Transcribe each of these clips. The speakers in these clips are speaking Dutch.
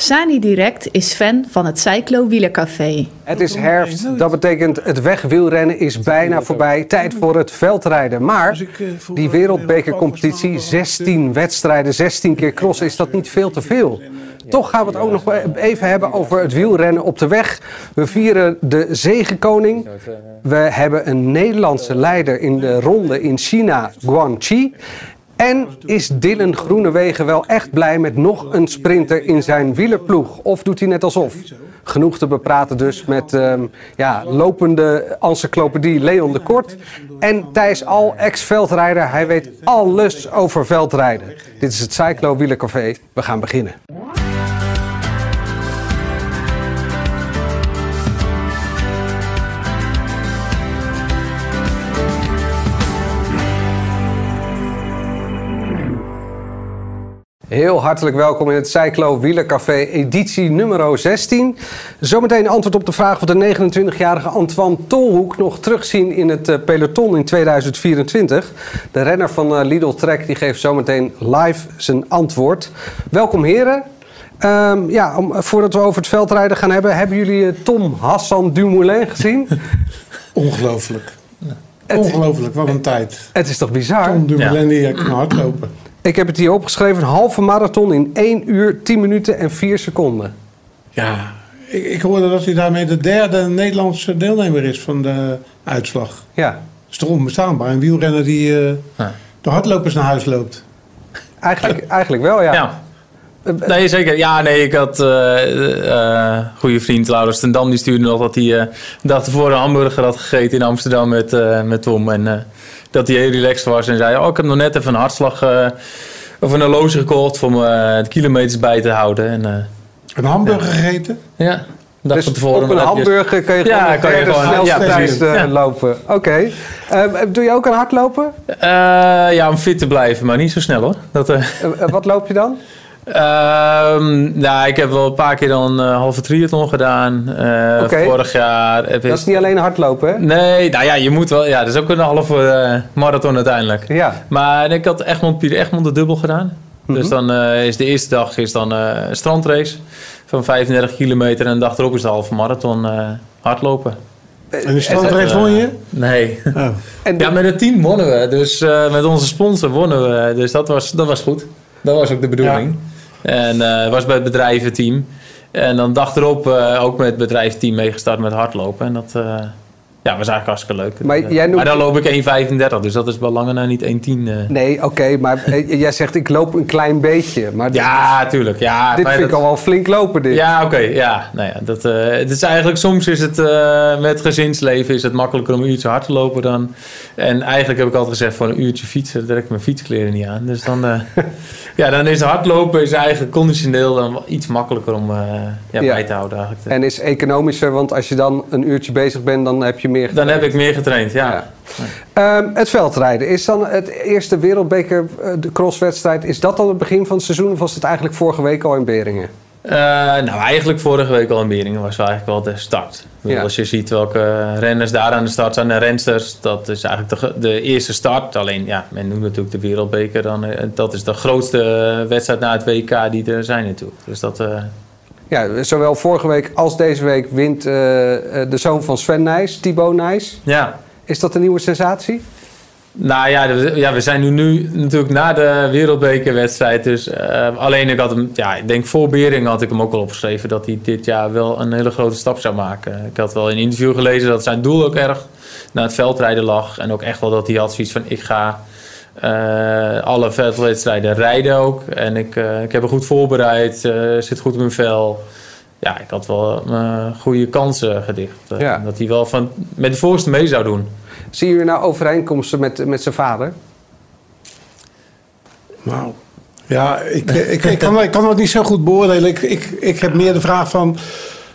Sani Direct is fan van het Cyclo Wielercafé. Het is herfst, dat betekent het wegwielrennen is bijna voorbij. Tijd voor het veldrijden. Maar die wereldbekercompetitie, 16 wedstrijden, 16 keer cross, is dat niet veel te veel? Toch gaan we het ook nog even hebben over het wielrennen op de weg. We vieren de zegenkoning. We hebben een Nederlandse leider in de ronde in China, Guangxi. En is Dylan Groenewegen wel echt blij met nog een sprinter in zijn wielerploeg? Of doet hij net alsof? Genoeg te bepraten dus met um, ja, lopende encyclopedie Leon de Kort. En Thijs Al, ex-veldrijder. Hij weet alles over veldrijden. Dit is het Cyclo Wielercafé. We gaan beginnen. Heel hartelijk welkom in het Cyclo Wielercafé editie nummer 16. Zometeen antwoord op de vraag of de 29-jarige Antoine Tolhoek nog terugzien in het eh, peloton in 2024. De renner van eh, Lidl Trek die geeft zometeen live zijn antwoord. Welkom heren. Um, ja, om, voordat we over het veldrijden gaan hebben, hebben jullie eh, Tom Hassan Dumoulin gezien? Ongelooflijk. Ongelooflijk, wat een tijd. Het is toch bizar? Tom Dumoulin die kan hardlopen. Ik heb het hier opgeschreven. Een halve marathon in 1 uur, 10 minuten en 4 seconden. Ja, ik, ik hoorde dat hij daarmee de derde Nederlandse deelnemer is van de uitslag. Ja. Dat is toch onbestaanbaar. Een wielrenner die uh, ja. de hardlopers naar huis loopt. Eigenlijk, eigenlijk wel, ja. ja. Nee, zeker. Ja, nee, ik had uh, uh, goede vriend Laurens ten Dam. Die stuurde nog dat hij uh, de dag ervoor een hamburger had gegeten in Amsterdam met, met Tom. En dat hij heel relaxed was en zei: Oh, ik heb nog net even een hartslag of een horloge gekocht om de kilometers bij te houden. En, een hamburger gegeten? Ja. Dag dus tevoren, op een hamburger kun je gewoon, ja, kan je gewoon snelste ja, tijd ja. lopen. Oké. Okay. Uh, doe je ook aan hardlopen? Uh, ja, om fit te blijven, maar niet zo snel hoor. Dat, wat loop je dan? Um, nou, ik heb wel een paar keer dan uh, halve triathlon gedaan. Uh, okay. Vorig jaar heb Dat is niet alleen hardlopen, hè? Nee, nou ja, je moet wel. Ja, dat is ook een halve uh, marathon uiteindelijk. Ja. Maar ik had Egmond, Pier Egmond de dubbel gedaan. Mm -hmm. Dus dan is de eerste dag is dan een strandrace van 35 kilometer. En de dag erop is de halve marathon hardlopen. En de strandrace won je? Nee. Oh. En de... Ja, met het team wonnen we. Dus met onze sponsor wonnen we. Dus dat was, dat was goed. Dat was ook de bedoeling. Ja. En uh, was bij het bedrijventeam. En dan dag erop uh, ook met het bedrijfsteam meegestart met hardlopen. En dat uh, ja, was eigenlijk hartstikke leuk. Maar, jij noemt... maar dan loop ik 1,35, dus dat is wel langer na niet 1,10. Nee, oké, okay, maar jij zegt ik loop een klein beetje. Maar ja, tuurlijk. Ja, dit vind dat... ik al wel flink lopen, dit. Ja, oké. Okay, ja, nou ja, dat, het is eigenlijk soms is het met gezinsleven is het makkelijker om een uurtje hard te lopen dan. En eigenlijk heb ik altijd gezegd voor een uurtje fietsen, trek ik mijn fietskleren niet aan. Dus dan, ja, dan is hardlopen is eigenlijk conditioneel dan iets makkelijker om ja. bij te houden. Eigenlijk. En is economischer, want als je dan een uurtje bezig bent, dan heb je meer getraind. Dan heb ik meer getraind, ja. ja. Um, het veldrijden, is dan het eerste wereldbeker de crosswedstrijd, is dat al het begin van het seizoen of was het eigenlijk vorige week al in Beringen? Uh, nou, eigenlijk vorige week al in Beringen was wel eigenlijk wel de start. Ja. Als je ziet welke renners daar aan de start zijn en rensters, dat is eigenlijk de, de, eerste start. Alleen, ja, men noemt natuurlijk de Wereldbeker dan. Dat is de grootste wedstrijd na het WK die er zijn natuurlijk. Dus dat... Uh... Ja, zowel vorige week als deze week wint uh, de zoon van Sven Nijs, Thibaut Nijs. Ja. Is dat een nieuwe sensatie? Nou ja, ja, we zijn nu, nu natuurlijk na de wereldbekerwedstrijd. Dus uh, alleen ik had hem, ja, ik denk voor Bering had ik hem ook al opgeschreven dat hij dit jaar wel een hele grote stap zou maken. Ik had wel in een interview gelezen dat zijn doel ook erg naar het veldrijden lag. En ook echt wel dat hij had zoiets van ik ga uh, alle veldwedstrijden rijden ook. En ik, uh, ik heb me goed voorbereid, zit goed in mijn vel. Ja, ik had wel goede kansen gedicht. Ja. Dat hij wel van, met de voorste mee zou doen. Zie je nou overeenkomsten met, met zijn vader? Nou, ja, ik, ik, ik, kan, ik kan dat niet zo goed beoordelen. Ik, ik, ik heb meer de vraag van...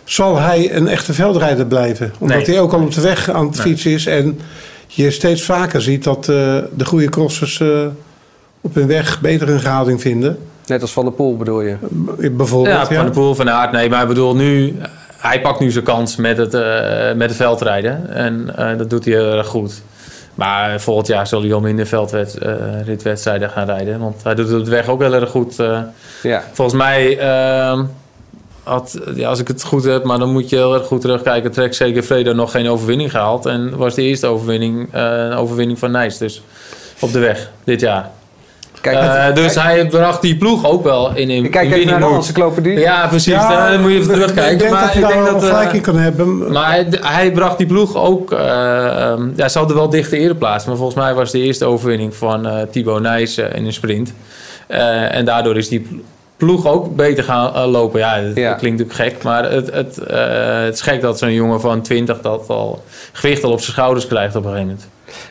zal hij een echte veldrijder blijven? Omdat nee. hij ook al op de weg aan het fietsen is... en je steeds vaker ziet dat uh, de goede crossers uh, op hun weg beter een gading vinden. Net als Van der Poel bedoel je? Bijvoorbeeld, ja. Van der Poel, Van Aert, nee. Maar ik bedoel nu hij pakt nu zijn kans met het, uh, met het veldrijden. En uh, dat doet hij heel erg goed. Maar volgend jaar zal hij al minder veldritwedstrijden uh, gaan rijden. Want hij doet het op de weg ook heel erg goed. ja. Volgens mij, ehm, had, ja, als ik het goed heb, maar dan moet je heel erg goed terugkijken. Trek zeker Fredo nog geen overwinning gehaald. En was de eerste overwinning uh, een overwinning van Nijs. Dus op de weg dit jaar. Kijk, uh, dus kijk, hij bracht die ploeg ook wel in in Ik kijk even naar de encyclopedie. Ja, precies. Ja, dan moet je even terugkijken. Ik denk maar dat je ik denk dat gelijk kan hebben. Maar hij, hij, bracht die ploeg ook... Uh, ja, ze hadden wel dichte ereplaats. Maar volgens mij was de eerste overwinning van uh, Thibaut Nijs in een sprint. en daardoor is die ploeg ook beter gaan lopen. Ja, dat, ja. klinkt natuurlijk gek. Maar het, het, het is gek dat zo'n jongen van 20 dat al gewicht al op zijn schouders krijgt op een gegeven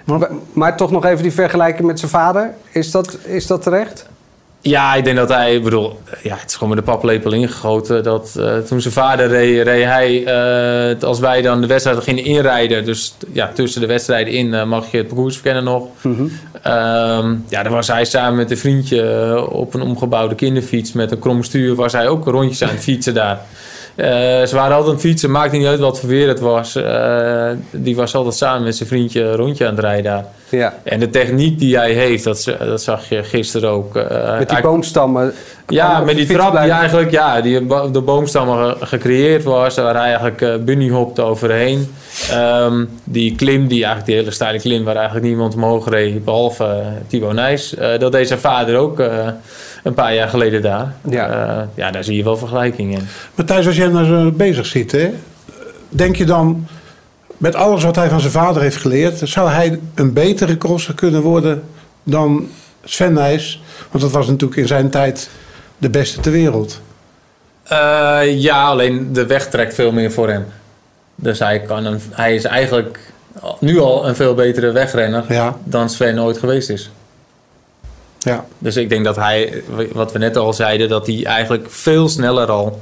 moment. Maar, maar, toch nog even die vergelijking met zijn vader. Is dat, is dat terecht? Ja, ik denk dat hij, ik bedoel, ja, het is gewoon met de paplepel ingegoten. Dat uh, toen zijn vader reed, reed hij, uh, als wij dan de wedstrijd gingen inrijden. Dus ja, tussen de wedstrijden in uh, mag je het parcours verkennen nog. Mm -hmm. um, ja, dan was hij samen met een vriendje op een omgebouwde kinderfiets met een krom stuur. Was hij ook rondjes aan het fietsen daar. Uh, ze waren altijd aan het fietsen, maakte niet uit wat voor weer het was. Uh, die was altijd samen met zijn vriendje rondje aan het rijden daar. Ja. En de techniek die hij heeft, dat, dat zag je gisteren ook. Uh, met die boomstammen. Ja, met die trap die eigenlijk ja, die de boomstammen gecreëerd was, waar hij eigenlijk uh, bunny hopte overheen. Um, die klim, die eigenlijk die hele steile klim, waar eigenlijk niemand omhoog reed, behalve uh, Thibaut Nijs. dat deed zijn vader ook een paar jaar geleden daar. Ja, ja daar zie je wel vergelijkingen in. Matthijs, als jij nou zo bezig zit, hè, denk je dan met alles wat hij van zijn vader heeft geleerd, zou hij een betere crosser kunnen worden dan Sven Nijs? Want dat was natuurlijk in zijn tijd de beste ter wereld. Uh, ja, alleen de weg trekt veel meer voor hem. Dus hij, kan een, hij is eigenlijk nu al een veel betere wegrenner ja. dan Sven ooit geweest is. Ja. Dus ik denk dat hij, wat we net al zeiden, dat hij eigenlijk veel sneller al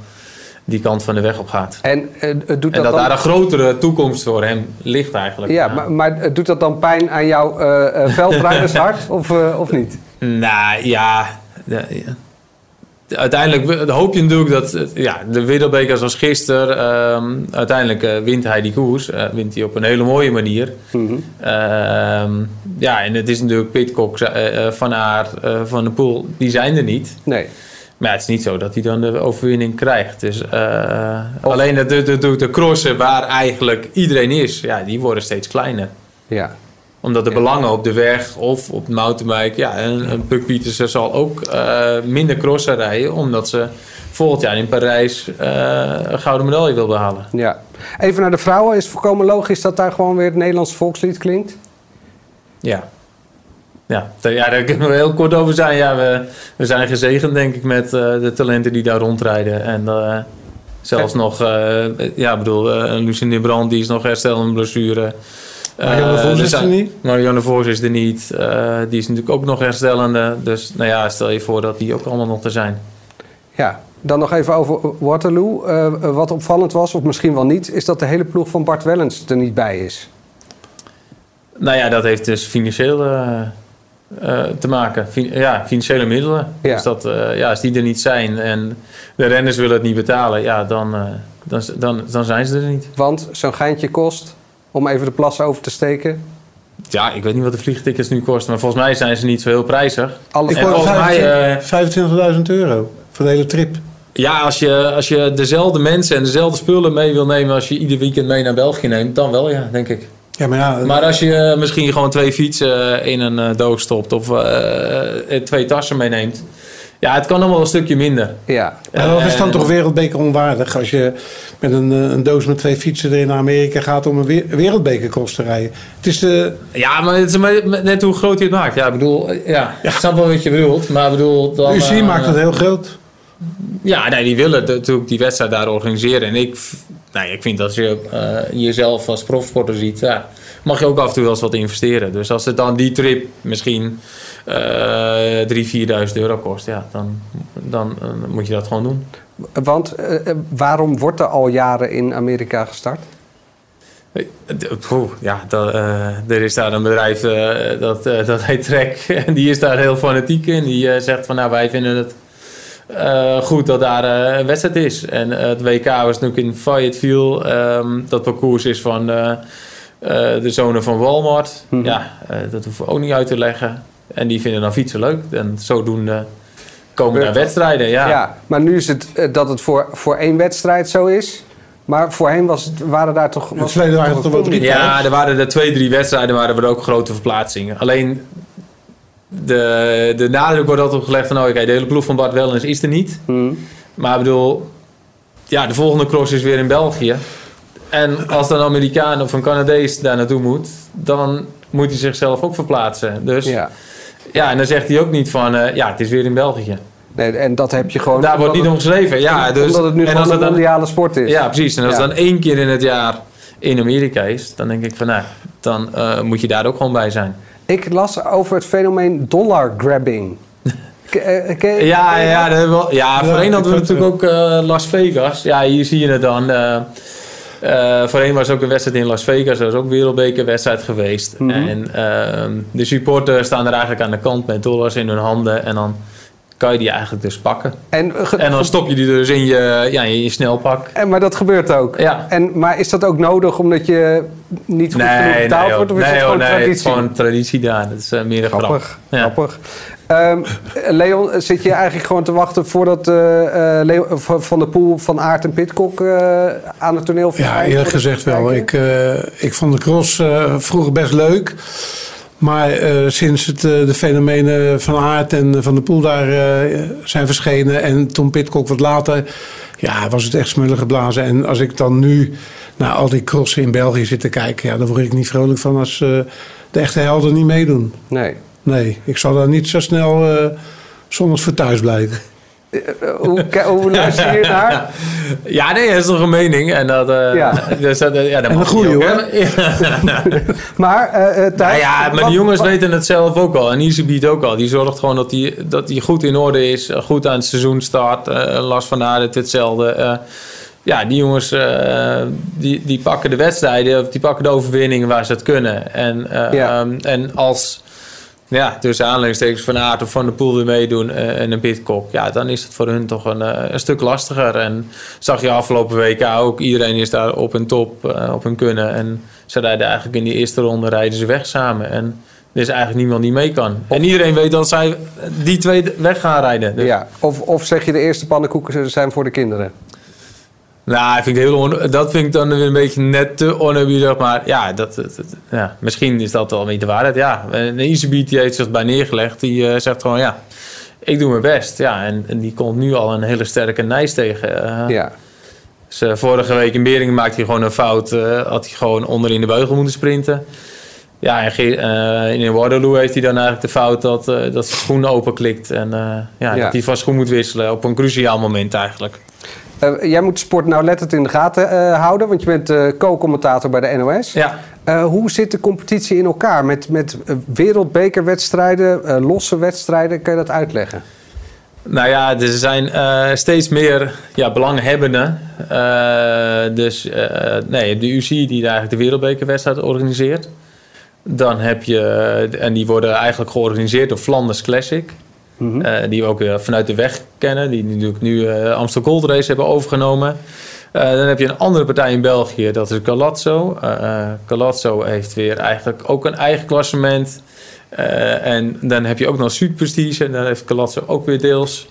die kant van de weg op gaat. En, uh, doet dat, en dat daar een grotere toekomst voor hem ligt eigenlijk. Ja, Maar, maar, doet dat dan pijn aan jouw uh, veldrijdershart of, of niet? Nou ja, ja, uiteindelijk hoop je natuurlijk dat ja, de wereldbeker zoals gisteren. Um, uiteindelijk wint hij die koers. Uh, wint hij op een hele mooie manier. Mm -hmm. ja, en het is natuurlijk Pitcock, Van Aert, Van de Poel. Die zijn er niet. Nee. Maar het is niet zo dat hij dan de overwinning krijgt. Dus, alleen de, de, de, de crossen waar eigenlijk iedereen is, ja, die worden steeds kleiner. Ja. Omdat de belangen op de weg of op de mountainbike... Ja, een, een Puck Pietersen zal ook uh, minder crossen rijden... omdat ze volgend jaar in Parijs uh, een gouden medaille wil behalen. Ja. Even naar de vrouwen. Is het volkomen logisch dat daar gewoon weer het Nederlands volkslied klinkt? Ja. Ja, ja, daar kunnen we heel kort over zijn. Ja, we, we zijn gezegend, denk ik, met uh, de talenten die daar rondrijden. En uh, zelfs nog, ja, bedoel, uh, Lucien Brand, die is nog hersteld een blessure. Marianne Vos is er niet? Marianne Vos is er niet. die is natuurlijk ook nog herstellende. Dus nou ja, stel je voor dat die ook allemaal nog er zijn. Ja, dan nog even over Waterloo. wat opvallend was, of misschien wel niet, is dat de hele ploeg van Bart Wellens er niet bij is. Nou ja, dat heeft dus financieel uh, te maken. ja, financiële middelen. Dus dat, ja, als die er niet zijn en de renners willen het niet betalen, ja, dan, dan, dan, dan zijn ze er niet. Want zo'n geintje kost om even de plas over te steken? Ja, ik weet niet wat de vliegtickets nu kosten, maar volgens mij zijn ze niet zo heel prijzig. Alles ik volgens mij 25.000 euro voor de hele trip. Ja, als je, als je dezelfde mensen en dezelfde spullen mee wil nemen als je ieder weekend mee naar België neemt, dan wel ja, denk ik. Ja, maar, ja, maar als je eh, misschien gewoon twee fietsen in een doos stopt of uh, twee tassen meeneemt. Ja, het kan nog wel een stukje minder. Ja. Maar dat is dan toch wereldbeker onwaardig als je met een, een doos met twee fietsen erin naar Amerika gaat om een wereldbekerkost te rijden. Het is de... Ja, maar het is net hoe groot je het maakt. Ja, ik bedoel, ja, ik snap wel wat je bedoelt, maar bedoel... Dan, UCI maakt het heel groot. Ja, nee, die willen natuurlijk die wedstrijd daar organiseren. En ik, nou, ik vind dat als je uh, jezelf als profsporter ziet, ja, mag je ook af en toe wel eens wat investeren. Dus als het dan die trip misschien uh, 3.000, 4.000 euro kost, ja, dan, dan uh, moet je dat gewoon doen. Want uh, waarom wordt er al jaren in Amerika gestart? Oeh, ja, dat, er is daar een bedrijf dat, dat heet Trek. En die is daar heel fanatiek in. Die zegt van nou wij vinden het uh, goed dat daar uh, een wedstrijd is. En uh, het WK was natuurlijk in Fayetteville. Um, dat parcours is van de zone van Walmart. Mm -hmm. Ja, dat hoeven we ook niet uit te leggen. En die vinden dan fietsen leuk. En zodoende komen daar wedstrijden, ja. ja. Maar nu is het eh, dat het voor, voor één wedstrijd zo is. Maar voorheen was het, waren daar toch... Het verleden waren het er wel drie. Ja, er waren er twee, drie wedstrijden, waren er ook grote verplaatsingen. Alleen de, de nadruk wordt altijd opgelegd van... Oh, kijk, de hele ploeg van Bart Wellens is er niet. Hmm. Maar ik bedoel, ja, de volgende cross is weer in België. En als dan een Amerikaan of een Canadees daar naartoe moet... dan moet hij zichzelf ook verplaatsen. Dus ja, Ja. en dan zegt hij ook niet van... eh, ja, het is weer in België. Nee, en dat heb je gewoon... Daar wordt niet om geschreven. Ja, dus, omdat het nu en als een het dan, mondiale sport is. Ja, precies. En als Ja. het dan één keer in het jaar in Amerika is... dan denk ik van, nou, dan eh, moet je daar ook gewoon bij zijn. Ik las over het fenomeen dollar grabbing. K- Ja, ja, dat hebben we wel- ja voorheen hadden we natuurlijk ook eh, Las Vegas. Ja, hier zie je het dan. Eh voorheen was ook een wedstrijd in Las Vegas. Dat was ook wereldbekerwedstrijd geweest. Mhm. En ehm, de supporters staan er eigenlijk aan de kant met dollars in hun handen. En dan kan je die eigenlijk dus pakken. En, eh, ge- En dan stop je die dus in je, ja, in je snelpak. en, maar dat gebeurt ook. Ja. En, maar is dat ook nodig omdat je niet goed genoeg Nee, betaald nee, wordt? Of is nee, het hoor, gewoon nee, het is traditie? gewoon traditie daar. Dat is eh, meer een grap. Grappig, Ja. grappig. Ehm, Leon, zit je eigenlijk gewoon te wachten voordat eh, eh, Leo- van der Poel, Van Aert en Pitcock eh, aan het toneel Ja, eerlijk de gezegd wel. Ik, eh, ik vond de cross eh, vroeger best leuk. Maar eh, sinds het, eh, de fenomenen van Aert en Van der Poel daar eh, zijn verschenen... en Tom Pitcock wat later, ja, was het echt smullen geblazen. En als ik dan nu naar al die crossen in België zit te kijken... Ja, dan word ik niet vrolijk van als eh, de echte helden niet meedoen. Nee. Nee, ik zal daar niet zo snel eh zonder voor thuis blijven. Eh, hoe, hoe luister je naar? Ja, nee, dat is toch een mening. En dat, eh, Ja. dus dat, eh, ja, dat mag goeie, je ook hoor. Maar. Ja. eh eh, Nou Thijs, ja, maar wat- de jongens wat- weten het zelf ook al. En Easybeat ook al. Die zorgt gewoon dat hij dat die goed in orde is. Goed aan het seizoen start. eh Lars van Aert hetzelfde. Eh, ja, die jongens eh, die, die pakken de wedstrijden. Of die pakken de overwinningen waar ze het kunnen. En, eh, Ja. ehm, en als... Ja, tussen aanleidingstekens van Aert of Van de Poel weer meedoen eh, en een Pitcock. Ja, dan is het voor hun toch een, eh, een stuk lastiger. En zag je afgelopen WK ook. Iedereen is daar op hun top, eh, op hun kunnen. En ze rijden eigenlijk in die eerste ronde rijden ze weg samen. En er is eigenlijk niemand die mee kan. En iedereen weet dat zij die twee weg gaan rijden. Dus- Ja, of, of zeg je de eerste pannenkoeken zijn voor de kinderen? Nou, ik vind het heel on- dat vind ik dan weer een beetje net te oneerbiedig. Maar ja, dat, dat- dat- ja, misschien is dat wel beetje de waarheid. Ja, een Easybeat die heeft zich bij neergelegd. Die eh, zegt gewoon, ja, ik doe mijn best. Ja, en, en die komt nu al een hele sterke Nijs tegen. Eh, Ja. Dus, vorige week in Beringen maakte hij gewoon een fout. eh, had hij gewoon onderin de beugel moeten sprinten. Ja, en in Waterloo heeft hij dan eigenlijk de fout dat, dat zijn schoen openklikt. En ja, Ja. dat hij van schoen moet wisselen op een cruciaal moment eigenlijk. Eh, jij moet sport nauwlettend in de gaten eh, houden, want je bent eh, co-commentator bij de NOS. Ja, hoe zit de competitie in elkaar met, met wereldbekerwedstrijden, losse wedstrijden? Kun je dat uitleggen? Nou ja, er zijn steeds meer ja, belanghebbenden. Dus nee, de UC die eigenlijk de wereldbekerwedstrijd organiseert. Dan heb je, en die worden eigenlijk georganiseerd door Flanders Classic. Mhm. Eh, die we ook weer vanuit de weg kennen. Die natuurlijk nu eh Amsterdam Gold Race hebben overgenomen. Eh, dan heb je een andere partij in België, dat is Galazzo. Eh eh, Galazzo heeft weer eigenlijk ook een eigen klassement. Eh, en dan heb je ook nog Zuid. En dan heeft Galazzo ook weer deels.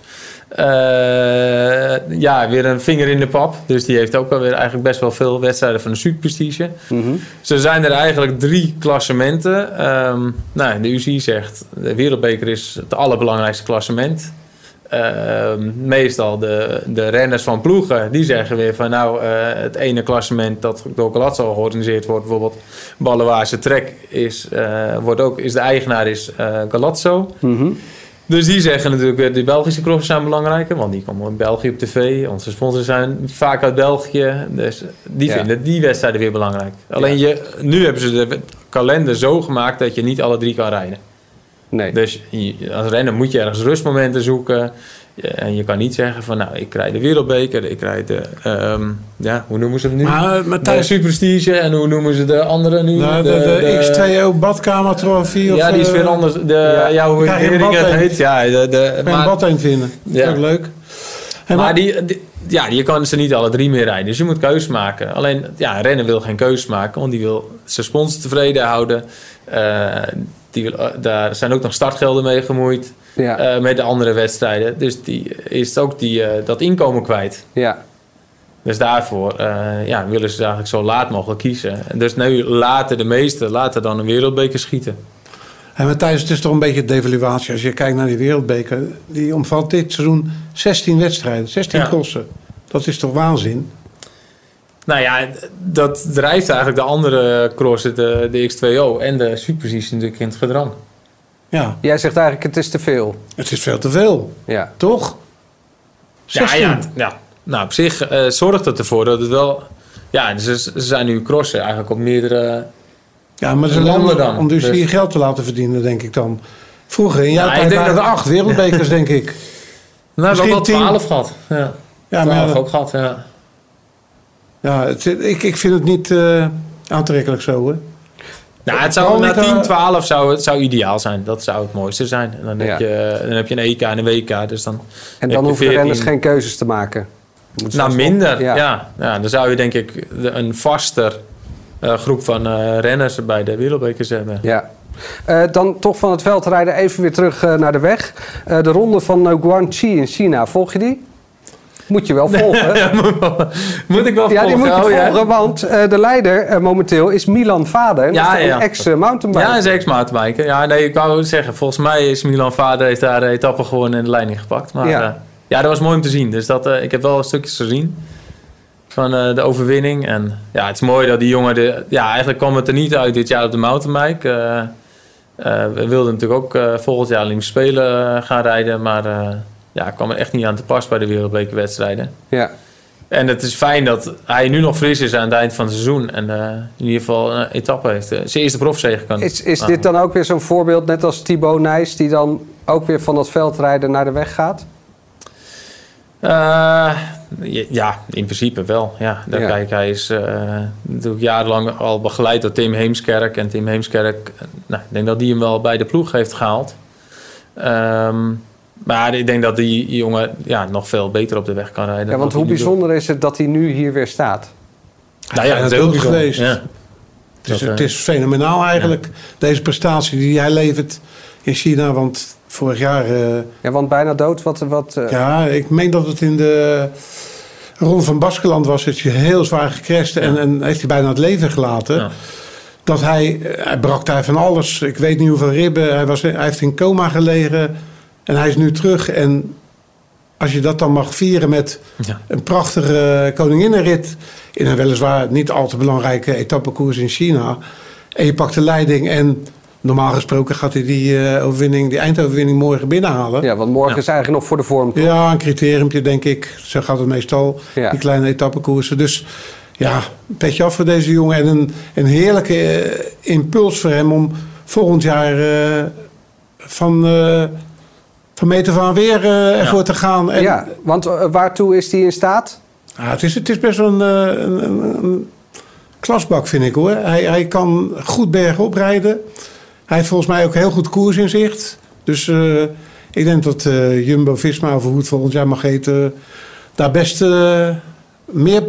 Eh, ja, weer een vinger in de pap. Dus die heeft ook alweer eigenlijk best wel veel wedstrijden van de Zuid Prestige. Mhm. Zo zijn er eigenlijk drie klassementen. Ehm, nou, de UCI zegt, de wereldbeker is het allerbelangrijkste klassement. Ehm, meestal de, de renners van ploegen, die zeggen weer van nou, eh, het ene klassement dat door Galazzo georganiseerd wordt, bijvoorbeeld Balloise Trek, is, eh, wordt ook, is de eigenaar is Galazzo. Mhm. Dus die zeggen natuurlijk weer, de Belgische crossen zijn belangrijker, want die komen in België op tv. Onze sponsors zijn vaak uit België, dus die Ja. vinden die wedstrijden weer belangrijk. Alleen je, nu hebben ze de kalender zo gemaakt dat je niet alle drie kan rijden. Nee. Dus als renner moet je ergens rustmomenten zoeken. Ja, En je kan niet zeggen van, nou, ik rijd de wereldbeker, ik rijd de, ehm, ja, hoe noemen ze het nu? Maar, de maar Superstige en hoe noemen ze de andere nu? de, de, de, X2O badkamertrofee of... Ja, die is weer eh, anders. De, ja. ja, hoe Krijg het heet. Ja, de, de, Ik ben een maar, bad heen vinden. Ja. Ook leuk. Maar maar, die, die- ja, je kan ze niet alle drie meer rijden. Dus je moet keuzes maken. Alleen, ja, rennen wil geen keuzes maken. Want die wil zijn sponsor tevreden houden. Eh, die wil, eh, daar zijn ook nog startgelden mee gemoeid. Ja. met de andere wedstrijden. Dus die is ook die, dat inkomen kwijt. Ja. Dus daarvoor ja, willen ze eigenlijk zo laat mogelijk kiezen. Dus nu laten de meesten laten dan een wereldbeker schieten. En Matthijs, het is toch een beetje devaluatie. Als je kijkt naar die wereldbeker, die omvat dit seizoen 16 wedstrijden, 16 ja. crossen. Dat is toch waanzin? Nou ja, dat drijft eigenlijk de andere crossen, de, de X2O en de Superzies natuurlijk in het gedrang. Ja. Jij zegt eigenlijk het is te veel. Het is veel te veel. Ja. Toch? 16. Ja, ja, ja. Nou, op zich uh, zorgt het ervoor dat het wel... Ja, ze, ze zijn nu crossen eigenlijk op meerdere ja, maar ze landen dan. Om dus, dus hier geld te laten verdienen, denk ik dan. Vroeger, in jouw tijd denk waren er acht wereldbekers, denk ik. Nou, we hebben wel twaalf gehad. Ja, ja maar ja, ook gehad, ja. Ja, het, ik, ik vind het niet uh, aantrekkelijk zo, hè. Nou, het zou, na 10, 12 zou het zou ideaal zijn. Dat zou het mooiste zijn. En dan, heb, je, dan heb je een EK en een WK. Dus dan en dan hoeven de renners geen keuzes te maken. Nou, minder. Ja. ja. Ja. Dan zou je denk ik een vaster uh, groep van uh, renners bij de wereldbekers hebben. Ja. Uh, dan toch van het veldrijden even weer terug naar de weg. de ronde van Guangxi in China, volg je die? Moet je wel volgen. ja, moet, ik wel ja, volgen? die moet je oh, volgen, want de leider momenteel is Milan Vader. Ja, ja. ex-mountainbiker. Ja, is ex-mountainbiker. Ja, nee, ik wou zeggen, volgens mij is Milan Vader heeft daar de etappe gewoon in de leiding gepakt. Maar ja. ja, dat was mooi om te zien. Dus dat, ik heb wel stukjes gezien van de overwinning. En ja, het is mooi dat die jongen... De, ja, eigenlijk kwam het er niet uit dit jaar op de mountainbike. We wilden natuurlijk ook volgend jaar Olympische Spelen gaan rijden. Maar ja, kwam er echt niet aan te pas bij de wereldbekerwedstrijden. Ja. En het is fijn dat hij nu nog fris is aan het eind van het seizoen. En in ieder geval een etappe heeft. zijn eerste profzege kan. Is, is dit dan ook weer zo'n voorbeeld, net als Thibaut Nijs... die dan ook weer van dat veldrijden naar de weg gaat? Ja, in principe wel. Ja, daar Kijk, hij is uh, natuurlijk jarenlang al begeleid door Tim Heemskerk. En Tim Heemskerk, nou, ik denk dat die hem wel bij de ploeg heeft gehaald. Ehm, maar ik denk dat die jongen ja, nog veel beter op de weg kan rijden. Ja, want hoe bijzonder is het dat hij nu hier weer staat? Nou ja, het is heel geweest. Ja. Het, is, het is fenomenaal eigenlijk, deze prestatie die hij levert in China. Want vorig jaar... Uh, ja, want bijna dood. Wat, wat, uh... Ja, ik meen dat het in de Ron van Baskeland was. Het je heel zwaar gecrashed en, en heeft hij bijna het leven gelaten. Ja. Dat hij, eh, hij brak daar van alles. Ik weet niet hoeveel ribben. Hij, was, hij heeft in coma gelegen. En hij is nu terug. En als je dat dan mag vieren met ja. een prachtige koninginnenrit... in een weliswaar niet al te belangrijke etappekoers in China... en je pakt de leiding en normaal gesproken gaat hij die, uh, overwinning, die eindoverwinning morgen binnenhalen. Ja, want morgen is eigenlijk nog voor de vorm. Ja, een criteriumpje denk ik. Zo gaat het meestal, die kleine etappekoersen. Dus ja, een petje af voor deze jongen. En een, een heerlijke uh, impuls voor hem om volgend jaar uh, van, van meter van weer ervoor te gaan. En, ja, want waartoe is hij in staat? Ja, het, is, het is best wel een, een, een, een klasbak, vind ik hoor. Hij, hij kan goed bergop rijden. Hij heeft volgens mij ook heel goed koers in zicht. Dus uh, ik denk dat uh, Jumbo-Visma, of hoe het volgend jaar mag heten... daar best uh, meer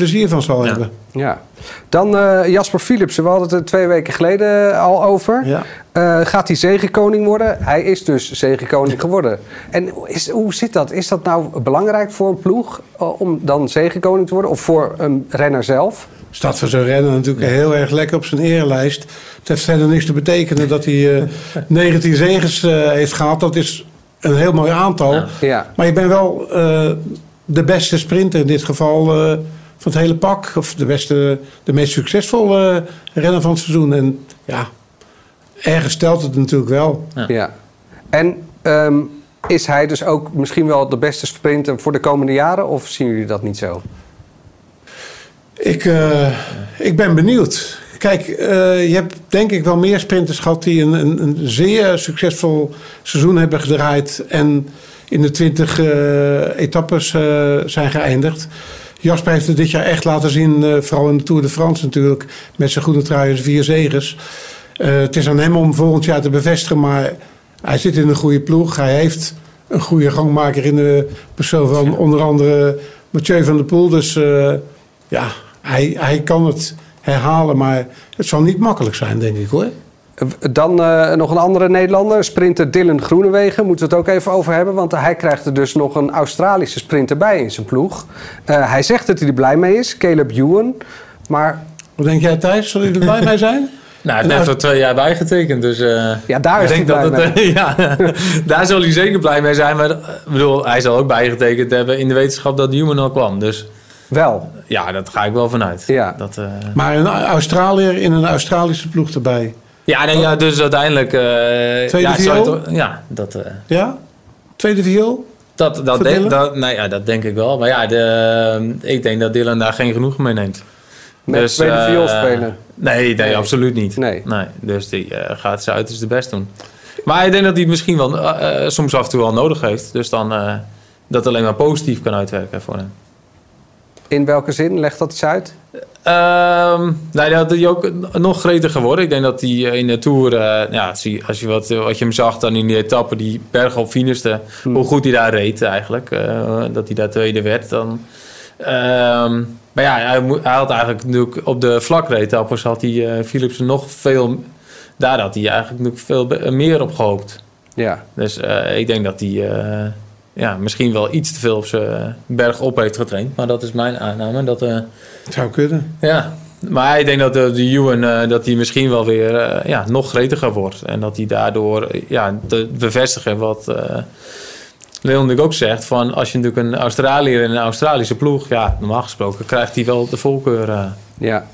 plezier van zal hebben. Ja. Dan Jasper Philipsen, we hadden het er twee weken geleden al over. Ja. gaat hij zegenkoning worden? Hij is dus zegenkoning geworden. En is, hoe zit dat? Is dat nou belangrijk voor een ploeg om dan zegenkoning te worden? Of voor een renner zelf? Staat voor zo'n renner natuurlijk heel erg lekker op zijn erenlijst. Het heeft verder niks te betekenen dat hij uh, 19 zegens uh, heeft gehad. Dat is een heel mooi aantal. Ja. Maar je bent wel uh, de beste sprinter in dit geval uh, van het hele pak. Of de, beste, de meest succesvolle renner van het seizoen. En ja, ergens stelt het natuurlijk wel. Ja. ja. En um, is hij dus ook misschien wel de beste sprinter voor de komende jaren? Of zien jullie dat niet zo? Ik, uh, ik ben benieuwd. Kijk, uh, je hebt denk ik wel meer sprinters gehad die een, een, een zeer succesvol seizoen hebben gedraaid. En in de 20 uh, etappes zijn geëindigd. Jasper heeft het dit jaar echt laten zien, vooral in de Tour de France natuurlijk, met zijn goede truien, vier zegers. het is aan hem om volgend jaar te bevestigen, maar hij zit in een goede ploeg. Hij heeft een goede gangmaker in de persoon van onder andere Mathieu van der Poel. Dus ja, hij, hij kan het herhalen, maar het zal niet makkelijk zijn, denk ik hoor. Dan nog een andere Nederlander, sprinter Dylan Groenewegen. Moeten we het ook even over hebben. Want hij krijgt er dus nog een Australische sprinter bij in zijn ploeg. hij zegt dat hij er blij mee is, Caleb Ewan. Maar... Wat denk jij Thijs? Zal hij er blij mee zijn? Nou, hij heeft net voor twee jaar bijgetekend, dus... Uh, ja, daar is hij blij dat het, uh, ja, daar zal hij zeker blij mee zijn. Maar bedoel, hij zal ook bijgetekend hebben in de wetenschap dat Newman al kwam. Dus wel? Ja, dat ga ik wel vanuit. Ja. Dat, uh... Maar een Australiër in een Australische ploeg erbij? Ja, nee, ja dus uiteindelijk... Tweede ja, viool? ja, dat... ja? Tweede viool? Dat, dat, denk, dat, nou ja, dat denk ik wel. Maar ja, de, ik denk dat Dylan daar geen genoeg mee neemt. Met dus, tweede viool spelen? Nee, nee, absoluut niet. Nee. nee dus die uh, gaat zijn uiterste best doen. Maar ik denk dat hij het misschien wel uh, soms af en toe wel nodig heeft. Dus dan uh, dat alleen maar positief kan uitwerken voor hem. In welke zin? Legt dat eens uit? Um, nou, dat hij ook nog gretiger geworden. Ik denk dat hij in de Tour... ja, als je, wat, wat je hem zag dan in die etappe... die berg op finiste... Hmm. hoe goed hij daar reed eigenlijk. dat hij daar tweede werd. Dan... Um, maar ja, hij, hij, had eigenlijk natuurlijk op de vlakreetappers had hij uh, Philipsen nog veel. Daar had hij eigenlijk nog veel meer op gehoopt. Ja. Dus ik denk dat hij ja, misschien wel iets te veel op zijn berg op heeft getraind. Maar dat is mijn aanname. Dat, zou kunnen. Ja. Maar ik denk dat de, de Ewan dat hij misschien wel weer ja, nog gretiger wordt. En dat hij daardoor ja, te bevestigen wat Leon natuurlijk ook zegt van als je natuurlijk een Australiër in een Australische ploeg, ja, normaal gesproken krijgt hij wel de voorkeur. Uh. Ja.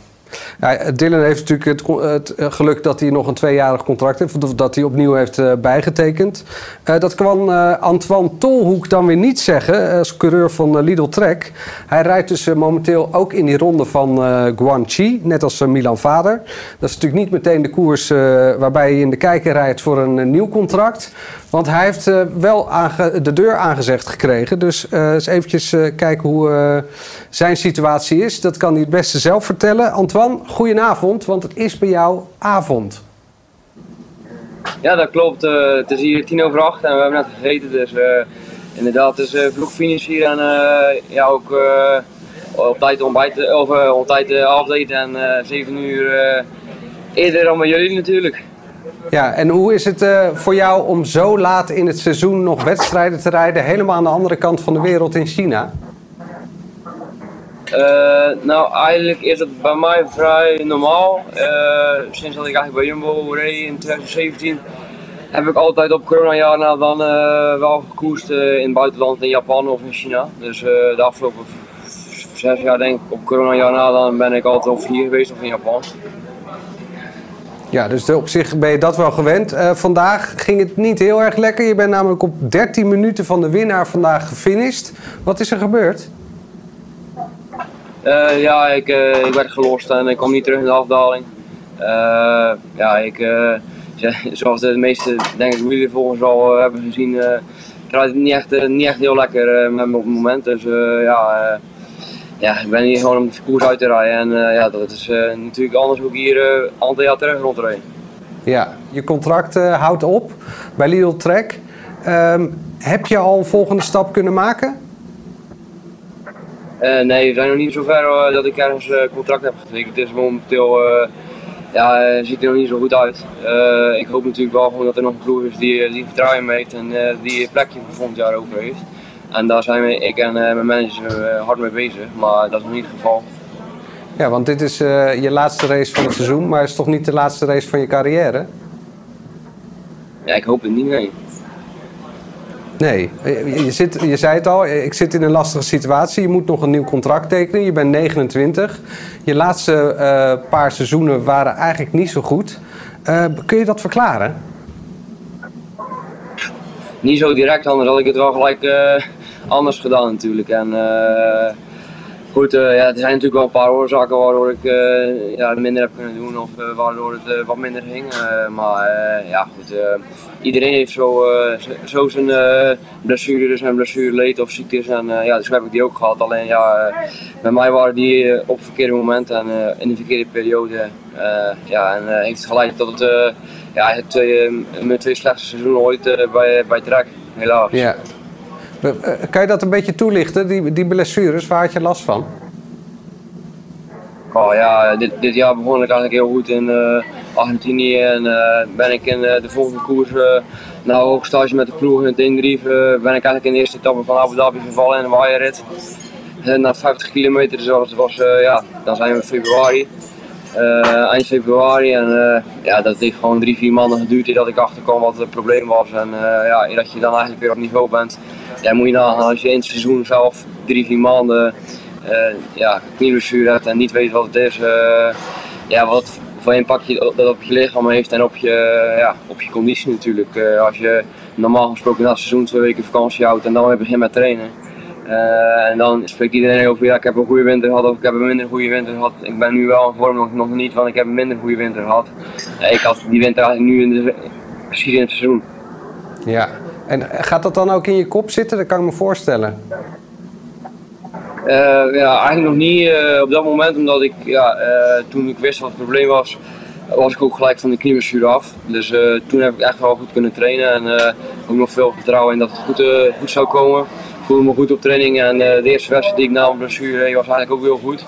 Ja, Dylan heeft natuurlijk het, eh, geluk dat hij nog een tweejarig contract heeft, of dat hij opnieuw heeft uh, bijgetekend. Uh, dat uh, Antoine Tolhoek dan weer niet zeggen, als coureur van Lidl Trek. Hij rijdt dus momenteel ook in die ronde van Guangxi, net als Milan Vader. Dat is natuurlijk niet meteen de koers waarbij hij in de kijker rijdt voor een nieuw contract. Want hij heeft wel de deur aangezegd gekregen. Dus eens eventjes kijken hoe zijn situatie is. Dat kan hij het beste zelf vertellen. Goedenavond, want het is bij jou avond. Ja, dat klopt. Uh, het is hier tien over acht en we hebben net gegeten. Dus uh, inderdaad, het is uh, vroeg finish hier en ja, ook op tijd ontbijt, of op tijd avondeten en zeven uur eerder dan bij jullie natuurlijk. Ja, en hoe is het voor jou om zo laat in het seizoen nog wedstrijden te rijden, helemaal aan de andere kant van de wereld in China? Uh, nou, eigenlijk is het bij mij vrij normaal. Uh, sinds dat ik eigenlijk bij Jumbo reed in 2017 heb ik altijd op corona na dan uh, wel gekoest in het buitenland, in Japan of in China. Dus de afgelopen zes jaar denk ik op corona na dan ben ik altijd of hier geweest of in Japan. Ja, dus op zich ben je dat wel gewend. vandaag ging het niet heel erg lekker. Je bent namelijk op 13 minuten van de winnaar vandaag gefinished. Wat is er gebeurd? Uh, ja, ik, uh, ik werd gelost en ik kwam niet terug in de afdaling. Uh, ja, ik, zoals de meeste, denk ik, jullie volgens al hebben gezien, draait het niet echt, niet echt heel lekker met me op het moment. Dus ja, ja, ik ben hier gewoon om de koers uit te rijden. En ja, dat is natuurlijk anders hoe ik hier een aantal jaar terug rondreed. Ja, je contract houdt op bij Lidl Trek. Um, heb je al een volgende stap kunnen maken? Uh, nee, we zijn nog niet zover dat ik ergens uh, contract heb getekend. Het is momenteel, ja, ziet er nog niet zo goed uit. ik hoop natuurlijk wel gewoon dat er nog een ploeg is die, die vertrouwen in heeft en die een plekje voor volgend jaar over heeft. En daar zijn we, ik en mijn manager hard mee bezig, maar dat is nog niet het geval. Ja, want dit is je laatste race van het seizoen, maar het is toch niet de laatste race van je carrière? Ja, ik hoop het niet, nee. Nee, je, zit, je zei het al, ik zit in een lastige situatie. Je moet nog een nieuw contract tekenen. Je bent 29. Je laatste uh, paar seizoenen waren eigenlijk niet zo goed. Uh, kun je dat verklaren? Niet zo direct, anders had ik het wel gelijk uh, anders gedaan natuurlijk. En, goed, ja, er zijn natuurlijk wel een paar oorzaken waardoor ik ja, minder heb kunnen doen of waardoor het wat minder ging. maar ja, goed iedereen heeft zo, zo zijn blessures en blessureleed of ziektes. En ja, dus heb ik die ook gehad. Alleen ja, bij mij waren die op het verkeerde moment en in de verkeerde periode. ja, en heeft het geleid tot het, ja, twee, mijn twee slechtste seizoenen ooit bij, bij Trek, helaas. Ja. Kan je dat een beetje toelichten, die, die blessures, waar had je last van? Oh ja, dit, dit jaar begon ik eigenlijk heel goed in Argentinië. En ben ik in de volgende koers na hoogstage met de ploeg in het Indrief ben ik eigenlijk in de eerste etappe van Abu Dhabi gevallen in een waaierrit. Na 50 kilometer, dus was, was ja, dan zijn we februari. Eind februari. En ja, dat heeft gewoon drie, vier maanden geduurd dat ik achterkwam wat het probleem was. En ja, dat je dan eigenlijk weer op niveau bent. Ja, moet je nagaan als je seizoen zelf drie, vier maanden ja, knieblessure hebt en niet weet wat het is. ja, wat voor impact je, dat op je lichaam heeft en op je, ja, op je conditie natuurlijk. als je normaal gesproken na het seizoen twee weken vakantie houdt en dan weer begint met trainen. Uh, en dan spreekt iedereen over, ja, ik heb een goede winter gehad of ik heb een minder goede winter gehad. Ik ben nu wel in vorm nog, nog niet, want ik heb een minder goede winter gehad. Uh, ik had die winter eigenlijk nu in precies in het seizoen. Ja, en gaat dat dan ook in je kop zitten? Dat kan ik me voorstellen. Uh, ja, eigenlijk nog niet op dat moment, omdat ik, ja, toen ik wist wat het probleem was, was ik ook gelijk van de knieblessure af. Dus toen heb ik echt wel goed kunnen trainen en ook nog veel vertrouwen in dat het goed, goed zou komen voelde me goed op training en de eerste wedstrijd die ik na mijn blessure was eigenlijk ook heel goed.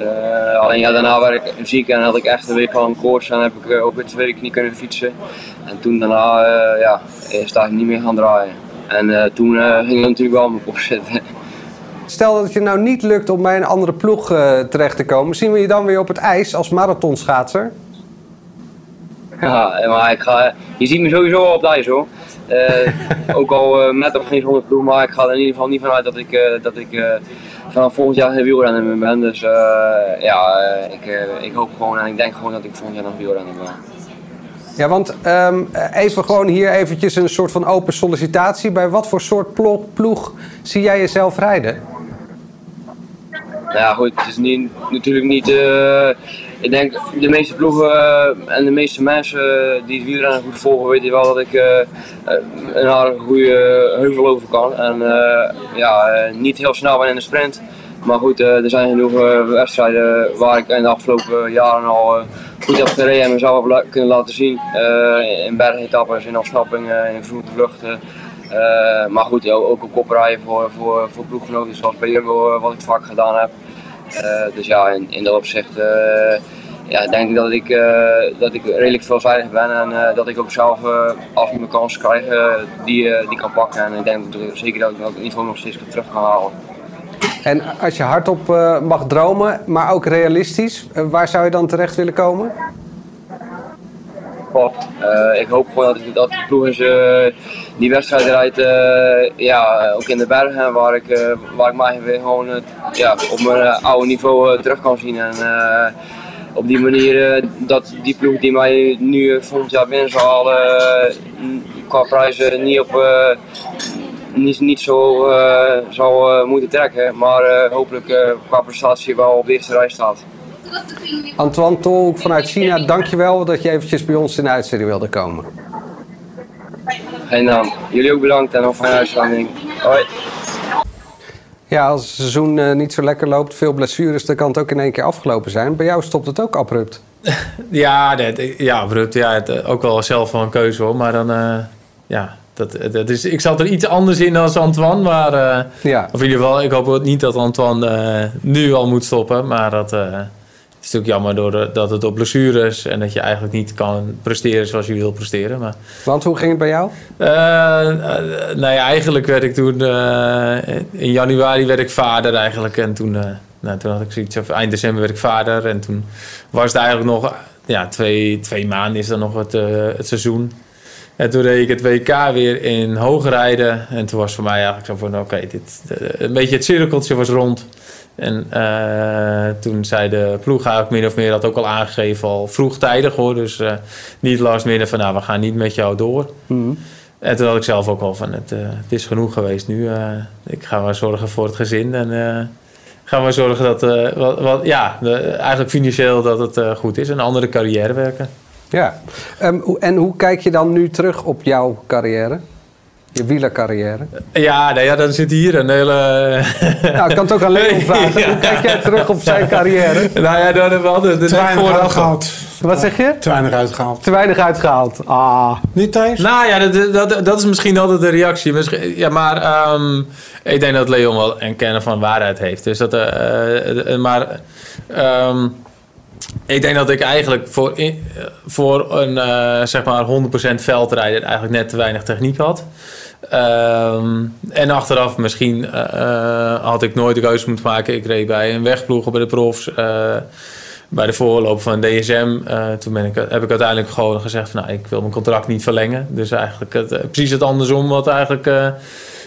Uh, alleen ja, daarna werd ik ziek en had ik echt een week van koorts en heb ik uh, ook weer twee weken niet kunnen fietsen. En toen daarna ja, is eigenlijk niet meer gaan draaien. En toen ging het natuurlijk wel mijn kop zitten. Stel dat het je nou niet lukt om bij een andere ploeg terecht te komen, zien we je dan weer op het ijs als marathonschaatser? Ja, maar ik ga, je ziet me sowieso op het ijs hoor. Uh, ook al met of geen zonder ploeg, maar ik ga er in ieder geval niet vanuit dat ik, uh, dat ik vanaf volgend jaar geen wielrenner ben. Dus ja, ik, ik hoop gewoon en ik denk gewoon dat ik volgend jaar nog wielrenner ben. Ja, want um, even gewoon hier eventjes een soort van open sollicitatie. Bij wat voor soort ploeg, ploeg zie jij jezelf rijden? Nou ja, goed, het is niet, natuurlijk niet ik denk de meeste ploegen uh, en de meeste mensen die het wielrennen goed volgen, weten wel dat ik uh, een aardige goede heuvel over kan. En ja, niet heel snel ben in de sprint. Maar goed, er zijn genoeg wedstrijden waar ik in de afgelopen jaren al goed heb gereden en mezelf heb kunnen laten zien. in bergetappes, in afsnappingen, in vluchten. maar goed, ook op koprijden voor, voor, voor ploeggenoten zoals bij Jumbo, wat ik vaak gedaan heb. Uh, dus ja, in, in dat opzicht uh, ja, denk ik dat ik, uh, dat ik redelijk veelzijdig ben en dat ik ook zelf, als ik mijn kans krijg, die, die kan pakken. En ik denk dat, zeker dat ik het niveau nog steeds terug kan halen. En als je hardop mag dromen, maar ook realistisch, waar zou je dan terecht willen komen? Uh, ik hoop gewoon dat, dat de ploeg uh, die wedstrijd rijdt, uh, ja, ook in de bergen, waar ik, waar ik mij weer gewoon ja, op mijn oude niveau terug kan zien. En op die manier dat die ploeg die mij nu volgend jaar binnen zal halen, qua prijzen niet op niet, niet zo zal moeten trekken, maar hopelijk qua prestatie wel op de eerste rij staat. Antoine Tolhoek vanuit China, dankjewel dat je eventjes bij ons in de uitzending wilde komen. Geen naam. Jullie ook bedankt en nog fijne uitzending. Hoi. Ja, als het seizoen uh, niet zo lekker loopt, veel blessures, dan kan het ook in één keer afgelopen zijn. Bij jou stopt het ook abrupt. ja, dat, ja, abrupt. Ja, het, eh, ook wel zelf van een keuze hoor. Maar dan, uh, ja, dat, dat is, ik zat er iets anders in dan Antoine. Maar, uh, ja. Of in ieder geval, ik hoop niet dat Antoine nu al moet stoppen. Maar dat, is natuurlijk jammer door dat het op blessures en dat je eigenlijk niet kan presteren zoals je wil presteren. Maar, Want hoe ging het bij jou? Uh, nou ja, eigenlijk werd ik toen uh, in januari werd ik vader eigenlijk. En toen, nou, toen had ik zoiets van eind december werd ik vader. En toen was het eigenlijk nog ja, twee, twee maanden is dan nog het, het seizoen. En toen reed ik het WK weer in hoogrijden. En toen was voor mij eigenlijk zo van oké, dit een beetje het cirkeltje was rond. En uh, toen zei de ploeg eigenlijk min of meer dat ook al aangegeven, al vroegtijdig hoor. Dus uh, niet last minute van nou, we gaan niet met jou door. Mm En toen had ik zelf ook al van het, uh, het is genoeg geweest nu. ik ga maar zorgen voor het gezin en ga maar zorgen dat, wat, wat, ja, de, eigenlijk financieel dat het goed is. Een andere carrière werken. Ja, um, en hoe kijk je dan nu terug op jouw carrière? Je wielercarrière? Ja, nou ja, dan zit hier een hele... Nou, ik kan het ook aan Leon vragen. Hoe kijk jij terug op zijn carrière? Nou ja, dan hebben we altijd... Te weinig uitgehaald. Wat zeg je? Te weinig uitgehaald. Te weinig uitgehaald. Ah. Niet Thijs? Nou ja, dat, dat, dat is misschien altijd de reactie. Ja, maar um, ik denk dat Leon wel een kenner van waarheid heeft. Dus dat... Uh, maar... Um, Ik denk dat ik eigenlijk voor, voor een uh, zeg maar 100% veldrijder eigenlijk net te weinig techniek had. Um, en achteraf misschien uh, had ik nooit de keuze moeten maken. Ik reed bij een wegploeg bij de profs. Uh, bij de voorloop van DSM. toen ben ik, heb ik uiteindelijk gewoon gezegd: van, nou, ik wil mijn contract niet verlengen. Dus eigenlijk het, precies het andersom wat eigenlijk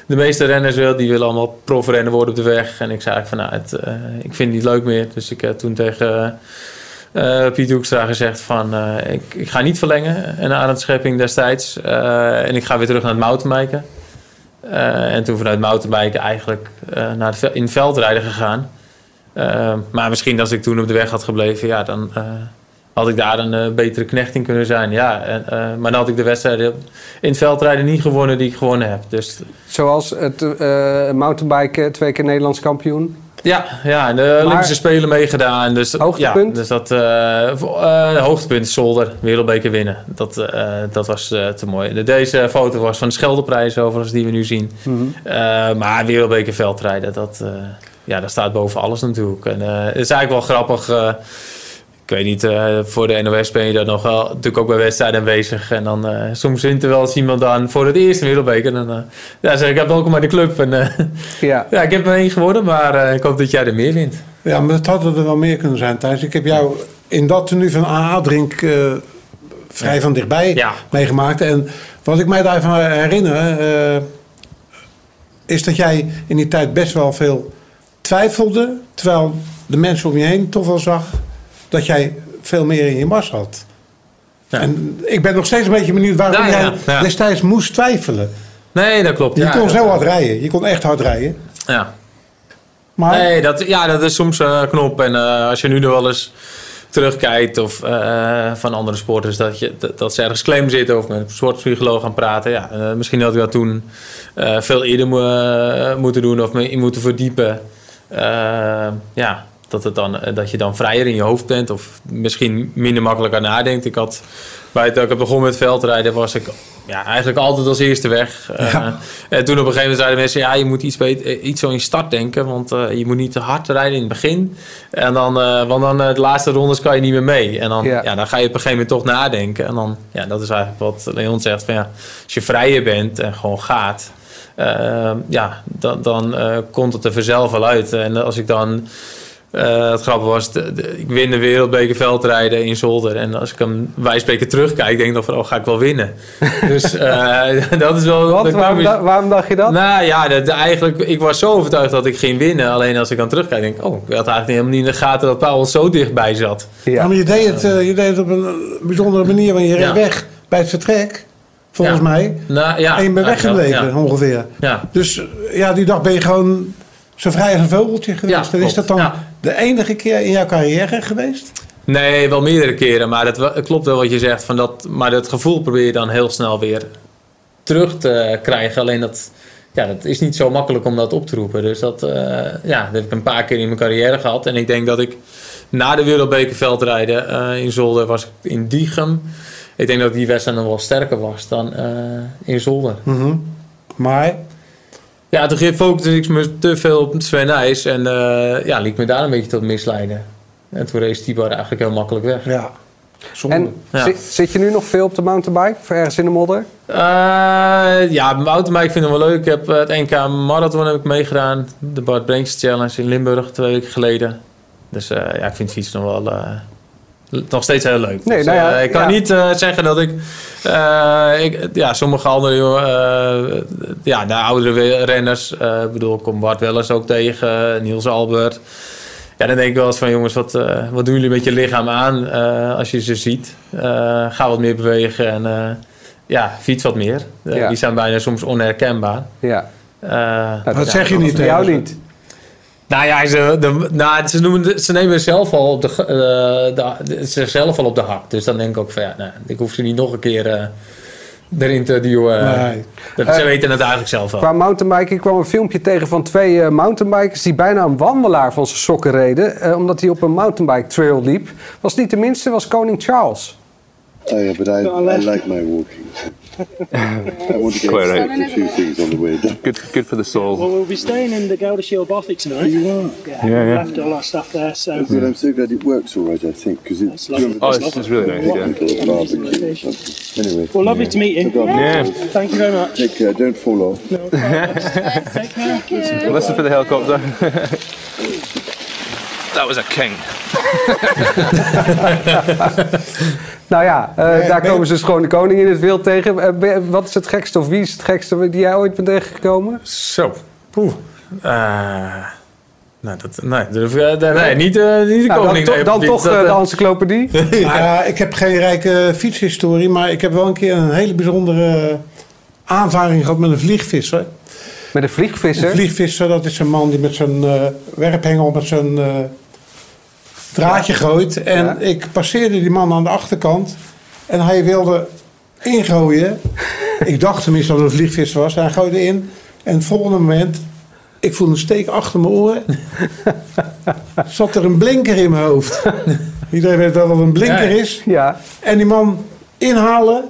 de meeste renners wil. Die willen allemaal profrenner worden op de weg. En ik zei eigenlijk van nou, het, ik vind het niet leuk meer. Dus ik toen tegen uh, Piet Hoekstra gezegd van uh, ik, ik, ga niet verlengen. En aan het schepping destijds. Uh, en ik ga weer terug naar het mountainbiken. en toen vanuit mountainbiken eigenlijk naar in het veldrijden gegaan. maar misschien als ik toen op de weg had gebleven, ja, dan had ik daar een betere knecht in kunnen zijn. Ja, en, maar dan had ik de wedstrijden in het veldrijden niet gewonnen die ik gewonnen heb. Dus... Zoals het mountainbiken, twee keer Nederlands kampioen? Ja, ja, en de Olympische Spelen meegedaan. Dus, hoogtepunt? Ja, dus dat uh, uh, hoogtepunt, Zolder, wereldbeker winnen. Dat, uh, dat was te mooi. Deze foto was van de Scheldeprijs overigens, die we nu zien. Mm -hmm. maar wereldbeker veldrijden, dat, ja, dat staat boven alles natuurlijk. En het is eigenlijk wel grappig ik weet niet, uh, voor de NOS ben je dan nog wel natuurlijk ook bij wedstrijden aanwezig. En dan uh, soms wint er wel eens iemand dan voor het eerste wereldbeker. En dan uh, ja, zeg ik, heb welkom bij de club. En, ja. ja, ik heb er één geworden, maar ik hoop dat jij er meer wint. Ja, maar het had er wel meer kunnen zijn, Thijs. Ik heb jou in dat tenue van AA Drink vrij ja. van dichtbij ja. meegemaakt. En wat ik mij daarvan herinner, is dat jij in die tijd best wel veel twijfelde. Terwijl de mensen om je heen toch wel zag dat jij veel meer in je mars had. Ja. En ik ben nog steeds een beetje benieuwd waarom jij destijds moest twijfelen. Nee, dat klopt. Je kon zo hard rijden. Je kon echt hard rijden. Ja. Maar... Nee, dat, ja, dat is soms een knop. En uh, als je nu nog wel eens terugkijkt of uh, van andere sporters dat, je, dat, dat, ze ergens claim zitten of met een sportpsycholoog gaan praten. Ja, uh, misschien had ik dat toen veel eerder mo moeten doen of me in moeten verdiepen. ja, dat, het dan, dat je dan vrijer in je hoofd bent of misschien minder makkelijker nadenkt. Ik had bij het, ik begonnen met veldrijden, was ik ja, eigenlijk altijd als eerste weg. Ja. Uh, en toen op een gegeven moment zeiden mensen, ja, je moet iets, beter, eh, iets zo in start denken, want uh, je moet niet te hard rijden in het begin. En dan, uh, want dan de laatste rondes kan je niet meer mee. En dan, ja. ja. dan ga je op een gegeven moment toch nadenken. En dan, ja, dat is eigenlijk wat Leon zegt, van ja, als je vrijer bent en gewoon gaat, ja, dan, dan komt het er vanzelf wel uit. En als ik dan uh, het grappige was, de, de, ik win de wereldbeker veldrijden in Zolder. En als ik hem wijsbeker terugkijk, denk ik dan van, oh, ga ik wel winnen. dus uh, dat is wel... Wat? Waarom, da waarom, dacht je dat? Nou ja, dat, eigenlijk, ik was zo overtuigd dat ik ging winnen. Alleen als ik dan terugkijk, denk ik, oh, ik had eigenlijk helemaal niet in de gaten dat Paul zo dichtbij zat. Ja, maar je deed, het, uh, je deed het op een bijzondere manier, want je reed ja. weg bij het vertrek. Volgens ja. mij. Nou, ja, en je bent weggebleven, ongeveer. Ja. Dus ja, die dag ben je gewoon zo vrij als een vogeltje geweest. is dat dan de enige keer in jouw carrière geweest? Nee, wel meerdere keren. Maar het, klopt wel wat je zegt. Van dat, maar dat gevoel probeer je dan heel snel weer terug te krijgen. Alleen dat, ja, dat is niet zo makkelijk om dat op te roepen. Dus dat, uh, ja, dat heb ik een paar keer in mijn carrière gehad. En ik denk dat ik na de Wereldbeker veldrijden uh, in Zolder was ik in Diegem. Ik denk dat die wedstrijd nog wel sterker was dan uh, in Zolder. Mm -hmm. Maar ja, toen focuste ik me te veel op Sven Nijs. En uh, ja, liet me daar een beetje tot misleiden. En toen race Tibor eigenlijk heel makkelijk weg. Ja. Zonde. En ja. Zit, zit, je nu nog veel op de mountainbike? Of ergens in de modder? Uh, ja, mountainbike vind ik wel leuk. Ik heb het NK Marathon heb ik meegedaan. De Bart Brenkjes Challenge in Limburg twee weken geleden. Dus uh, ja, ik vind fietsen nog wel nog steeds heel leuk. Nee, dus, nou ja, uh, ik kan ja. niet uh, zeggen dat ik, uh, ik, ja, sommige andere, ja, de oudere renners, ik bedoel, ik kom Bart Wellers ook tegen, Niels Albert. Ja, dan denk ik wel eens van jongens, wat, wat doen jullie met je lichaam aan als je ze ziet? ga wat meer bewegen en ja, fiets wat meer. Ja. Die zijn bijna soms onherkenbaar. Ja. Nou, dat zeg je niet jou niet. Nou ja, ze, de, nou, ze, noemen, ze nemen zelf al op de, uh, de, zichzelf al op de hak. Dus dan denk ik ook van ja, nou, ik hoef ze niet nog een keer uh, erin te duwen. Nee. Dat, uh, ze weten het eigenlijk zelf wel. Qua mountainbiken, ik kwam een filmpje tegen van twee mountainbikers die bijna een wandelaar van zijn sokken reden. omdat hij op een mountainbike trail liep. Was niet de minste, was koning Charles. Oh but I, I like my walking. I want to clear out a few things on the way. Good, good for the soul. Well, we'll be staying in the Gouda Bothic tonight. You are. Yeah, Yeah, yeah. left all our stuff there, so But I'm so glad it works all right, I think, because it's... lovely. Oh, it's, it's really nice. Yeah. Little barbecue. Anyway. well, lovely to meet you. Yeah. Thank you very much. Take care, don't fall off. No, Take care. Listen for the helicopter. that was a king. Nou ja, eh, daar komen ze dus gewoon de koning in het wild tegen. Eh, ben- wat is het gekste of wie is het gekste die jij ooit bent tegengekomen? Zo. Poeh. Eh, nee, dat, nee, durf, nee, nee, niet, niet de Nou, dan koning. to- dan toch dat, de encyclopedie. Nou ja, ik heb geen rijke fietshistorie, maar ik heb wel een keer een hele bijzondere aanvaring gehad met een vliegvisser. Met een vliegvisser. Een vliegvisser, dat is een man die met zijn eh werphengel met zijn eh, draadje gooit. En Ja. ik passeerde die man aan de achterkant en hij wilde ingooien. ik dacht tenminste dat het een vliegvisser was. Hij gooide in en het volgende moment, ik voelde een steek achter mijn oren. Zat er een blinker in mijn hoofd. Iedereen weet wel wat een blinker Ja. is. Ja, En die man inhalen.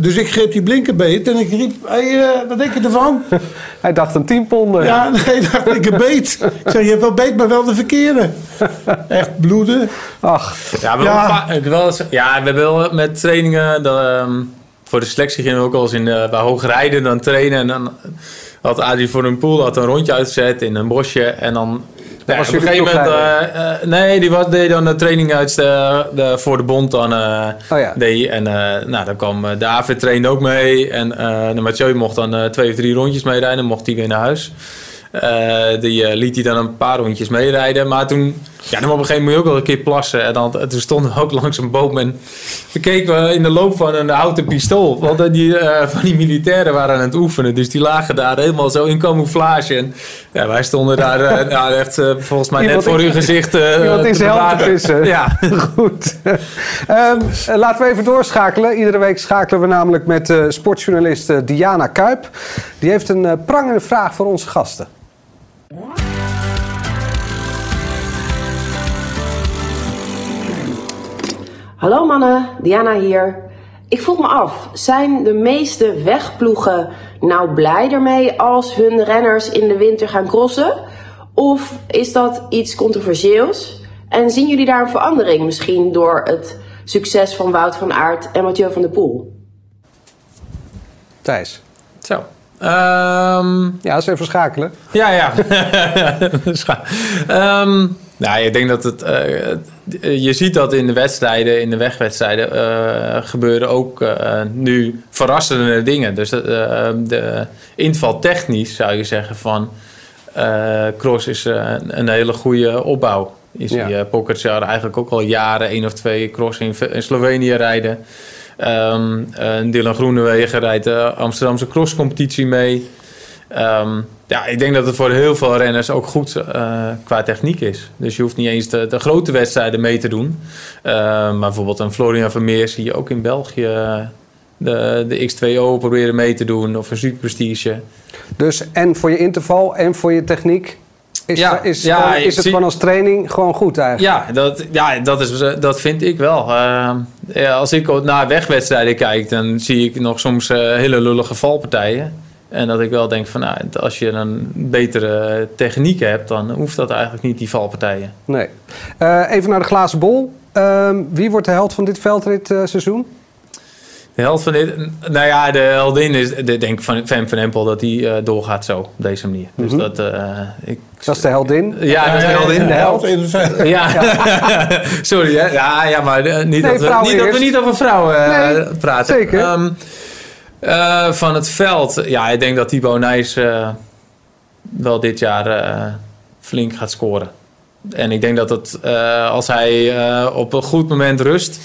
Dus ik greep die blinkerbeet en ik riep, hey, eh, wat denk je ervan? hij dacht een tienponder. Ja, nee, dacht ik een beet. Ik zei, je hebt wel beet, maar wel de verkeerde. Echt bloeden. Ach, Ja, we, Ja. Wel eens, ja, we hebben wel met trainingen. Dat, ehm, voor de selectie gingen we ook wel eens in, eh, bij hoog rijden dan trainen. En dan had Adrie voor een pool had een rondje uitgezet in een bosje. En dan. Ja, was op een gegeven moment. ploegrijder? eh, eh, nee, die was, deed dan de training uit de, de, voor de bond. Dan, eh, Oh ja. deed, en eh, nou, dan kwam eh, AV trainde ook mee. En eh, de Mathieu mocht dan eh, twee of drie rondjes meerijden. Dan mocht hij weer naar huis. Eh, die eh, liet hij dan een paar rondjes meerijden. Maar toen, ja, dan op een gegeven moment moet je ook wel een keer plassen. En dan, en toen stonden we ook langs een boom. En we keken in de loop van een houten pistool. Want die, eh, van die militairen waren aan het oefenen. Dus die lagen daar helemaal zo in camouflage. En ja, wij stonden daar eh, nou, echt eh, volgens mij Iemand net voor uw gezicht. iemand in te bewaken. vissen. Ja. Goed. Ehm, eh, laten we even doorschakelen. Iedere week schakelen we namelijk met sportjournalist Diana Kuip. Die heeft een prangende vraag voor onze gasten. Hallo mannen, Diana hier. Ik vroeg me af, zijn de meeste wegploegen nou blij ermee als hun renners in de winter gaan crossen? Of is dat iets controversieels? En zien jullie daar een verandering misschien door het succes van Wout van Aert en Mathieu van der Poel? Thijs. Zo. Ehm, Ja, eens even schakelen. Ja, ja. Scha- Ehm, nou, ik denk dat het. eh, je ziet dat in de wedstrijden, in de wegwedstrijden, eh, gebeuren ook eh, nu verrassende dingen. Dus eh, de inval technisch zou je zeggen van. eh, Cross is eh, een hele goede opbouw. Je ziet Ja. Pogacar eigenlijk ook al jaren één of twee cross in, in Slovenië rijden. Eh, Dylan Groenewegen rijdt de Amsterdamse crosscompetitie mee. Ehm, ja, ik denk dat het voor heel veel renners ook goed eh, qua techniek is. Dus je hoeft niet eens de, de grote wedstrijden mee te doen. Eh, maar bijvoorbeeld een Florian Vermeer zie je ook in België eh, de, de X2O proberen mee te doen. Of een Super Prestige. Dus en voor je interval en voor je techniek is, Ja, is, ja, gewoon- is het zie- gewoon als training gewoon goed eigenlijk. Ja, dat, ja dat, is, dat vind ik wel. Ja, als ik naar wegwedstrijden kijk, dan zie ik nog soms hele lullige valpartijen. En dat ik wel denk van, nou, als je een betere techniek hebt, dan hoeft dat eigenlijk niet, die valpartijen. Nee. Eh, even naar de glazen bol. Ehm, wie wordt de held van dit veldritseizoen? De held van dit, nou ja, de heldin is, de, denk ik van Fem van Empel, dat die eh, doorgaat zo, op deze manier. Dus dat, eh, ik, Dat is de heldin. ja, dat is de heldin. de held. in het Ja, sorry hè. Ja, ja maar eh, niet, Nee, dat we, niet dat we niet over vrouwen eh, Nee, praten. zeker. Ehm, eh, van het veld, ja, ik denk dat Thibaut Nijs eh, wel dit jaar eh, flink gaat scoren. En ik denk dat het, als hij op een goed moment rust.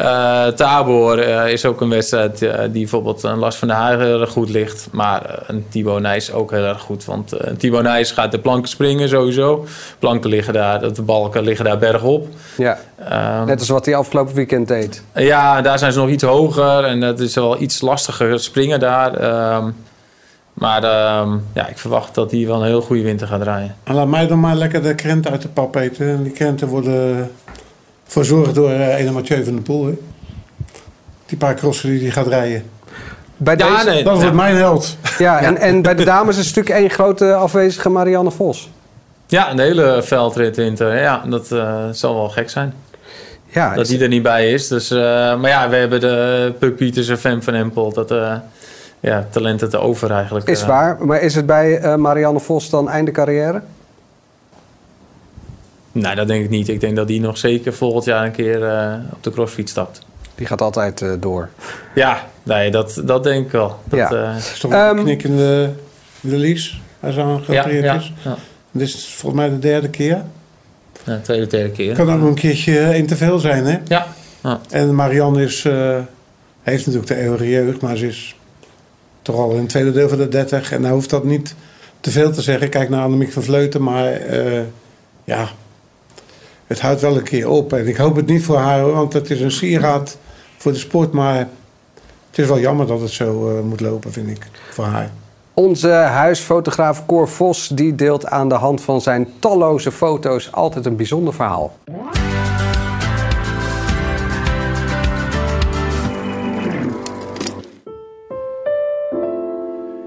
Eh Tabor eh, is ook een wedstrijd eh, die bijvoorbeeld een Lars van der Haag heel erg goed ligt. Maar eh, een Thibaut Nijs ook heel erg goed. Want eh Thibaut Nijs gaat de planken springen sowieso. Planken liggen daar, de balken liggen daar bergop. Ja, Ehm, net als wat hij afgelopen weekend deed. ja, daar zijn ze nog iets hoger en het is wel iets lastiger springen daar. Ehm, maar ehm, ja, ik verwacht dat hij wel een heel goede winter gaat draaien. En laat mij dan maar lekker de krenten uit de pap eten. En die krenten worden verzorgd door uh, ene Mathieu van der Poel. Hè. Die paar crossen die hij gaat rijden. bij Ja, deze... nee. Dat Ja. wordt mijn held. Ja, en, en bij de dames is natuurlijk één grote afwezige Marianne Vos. Ja, een hele veldrit winter. Ja, dat eh, zal wel gek zijn. Ja, dat die er niet bij is. Dus, eh, maar ja, we hebben de Puk Pieters en Fem van Empel. Dat eh, ja, talenten te over eigenlijk. is eh. waar. Maar is het bij eh, Marianne Vos dan einde carrière? Nee, dat denk ik niet. Ik denk dat die nog zeker volgend jaar een keer eh, op de crossfiets stapt. Die gaat altijd eh, door. Ja, nee, dat, dat denk ik wel. Dat, Ja. eh, Dat is toch Ehm, een knik in de, in de lies als hij ja, aangeopereerd ja, is. ja. Dit is volgens mij de derde keer. Ja, tweede, derde keer. Kan ook nog een keertje één te veel zijn, hè? Ja. ja. En Marianne is, eh, heeft natuurlijk de eeuwige jeugd, maar ze is toch al in het tweede deel van de 30. En nou hoeft dat niet te veel te zeggen. Kijk naar Annemiek van Vleuten, maar eh, ja, het houdt wel een keer op. En ik hoop het niet voor haar, want het is een sieraad voor de sport. Maar het is wel jammer dat het zo eh, moet lopen, vind ik, voor haar. Onze huisfotograaf Cor Vos die deelt aan de hand van zijn talloze foto's altijd een bijzonder verhaal.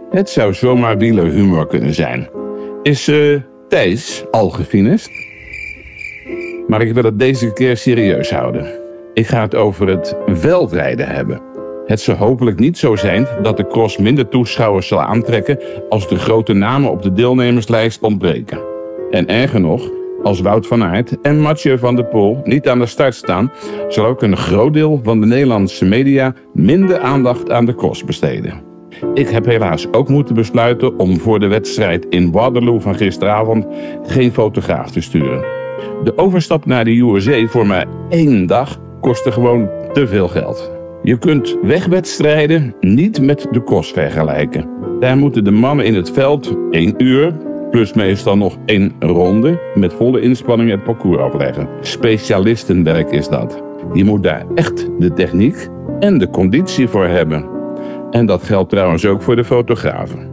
Het zou zomaar wielerhumor kunnen zijn. Is eh Thijs al gefinist? Maar ik wil het deze keer serieus houden. Ik ga het over het veldrijden hebben. Het zal hopelijk niet zo zijn dat de cross minder toeschouwers zal aantrekken als de grote namen op de deelnemerslijst ontbreken. En erger nog, als Wout van Aert en Mathieu van der Poel niet aan de start staan, zal ook een groot deel van de Nederlandse media minder aandacht aan de cross besteden. Ik heb helaas ook moeten besluiten om voor de wedstrijd in Waterloo van gisteravond geen fotograaf te sturen. De overstap naar de USA voor maar één dag kostte gewoon te veel geld. Je kunt wegwedstrijden niet met de kost vergelijken. Daar moeten de mannen in het veld één uur, plus meestal nog één ronde, met volle inspanning het parcours afleggen. Specialistenwerk is dat. Je moet daar echt de techniek en de conditie voor hebben. En dat geldt trouwens ook voor de fotografen.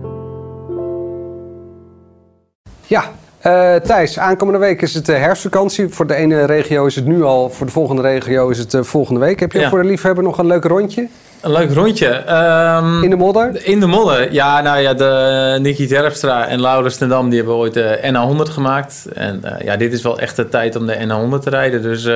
Ja, eh, Thijs, aankomende week is het eh, herfstvakantie. Voor de ene regio is het nu al, voor de volgende regio is het eh, volgende week. Heb je Ja. voor de liefhebber nog een leuk rondje? Een leuk rondje. Ehm, In de modder? In de modder. Ja, nou ja, de Nicky Terpstra en Laurens ten Dam die hebben ooit de NA100 gemaakt. En ja, dit is wel echt de tijd om de NA100 te rijden. Dus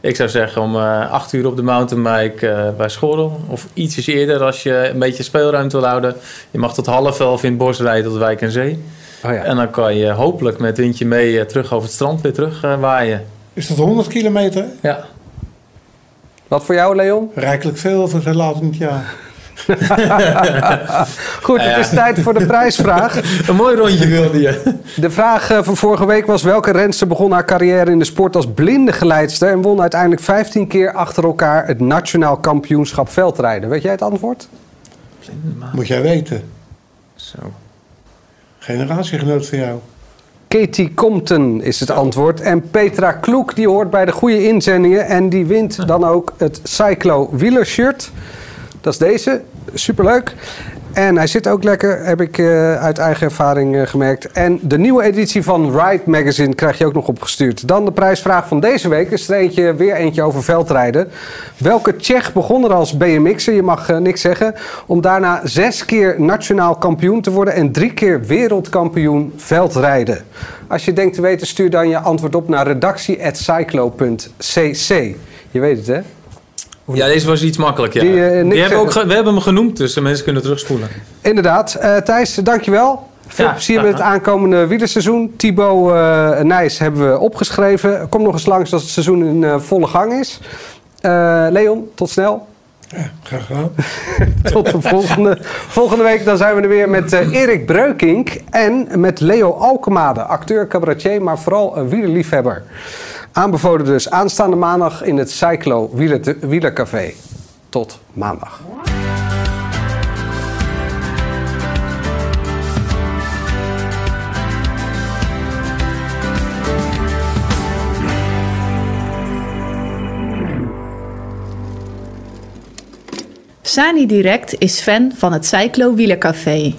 ik zou zeggen om 8 uur op de mountainbike bij Schorrel. Of ietsjes eerder als je een beetje speelruimte wil houden. Je mag tot half elf in het bos rijden tot Wijk en Zee. Oh ja. En dan kan je hopelijk met windje mee eh, terug over het strand weer terug eh, waaien. Is dat 100 kilometer? Ja. Wat voor jou, Leon? Rijkelijk veel voor zo laat in het jaar. Goed, het is tijd voor de prijsvraag. Een mooi rondje wilde je. De vraag eh, van vorige week was welke renster begon haar carrière in de sport als blinde geleidster en won uiteindelijk 15 keer achter elkaar het nationaal kampioenschap veldrijden. Weet jij het antwoord? Moet jij weten. Zo. Generatiegenoot van jou. Katie Compton is het antwoord. En Petra Kloek die hoort bij de goede inzendingen. En die wint dan ook het Cyclo wielershirt. Dat is deze. Superleuk. En hij zit ook lekker, heb ik eh, uit eigen ervaring eh, gemerkt. En de nieuwe editie van Ride Magazine krijg je ook nog opgestuurd. Dan de prijsvraag van deze week. Is er weer eentje over veldrijden. Welke Tsjech begon er als BMX'er, je mag eh, niks zeggen... om daarna zes keer nationaal kampioen te worden... en drie keer wereldkampioen veldrijden? Als je denkt te weten, stuur dan je antwoord op naar redactie.cyclo.cc. Je weet het, hè? Ja, deze was iets makkelijk. Ja. Die, Die, eh, hebben ook we hebben hem genoemd, dus de mensen kunnen terugspoelen. Inderdaad. Eh, Thijs, dankjewel. Veel Ja, plezier met het aankomende wielerseizoen. Thibaut eh Nijs hebben we opgeschreven. Kom nog eens langs als het seizoen in eh, volle gang is. Eh, Leon, tot snel. Graag gedaan. Tot de volgende, volgende week. Dan zijn we er weer met eh, Erik Breukink en met Leo Alkemade. Acteur, cabaretier, maar vooral een wielerliefhebber. Aanbevolen dus aanstaande maandag in het Cyclo Wieler- Wielercafé. Tot maandag. Sani Direct is fan van het Cyclo Wielercafé.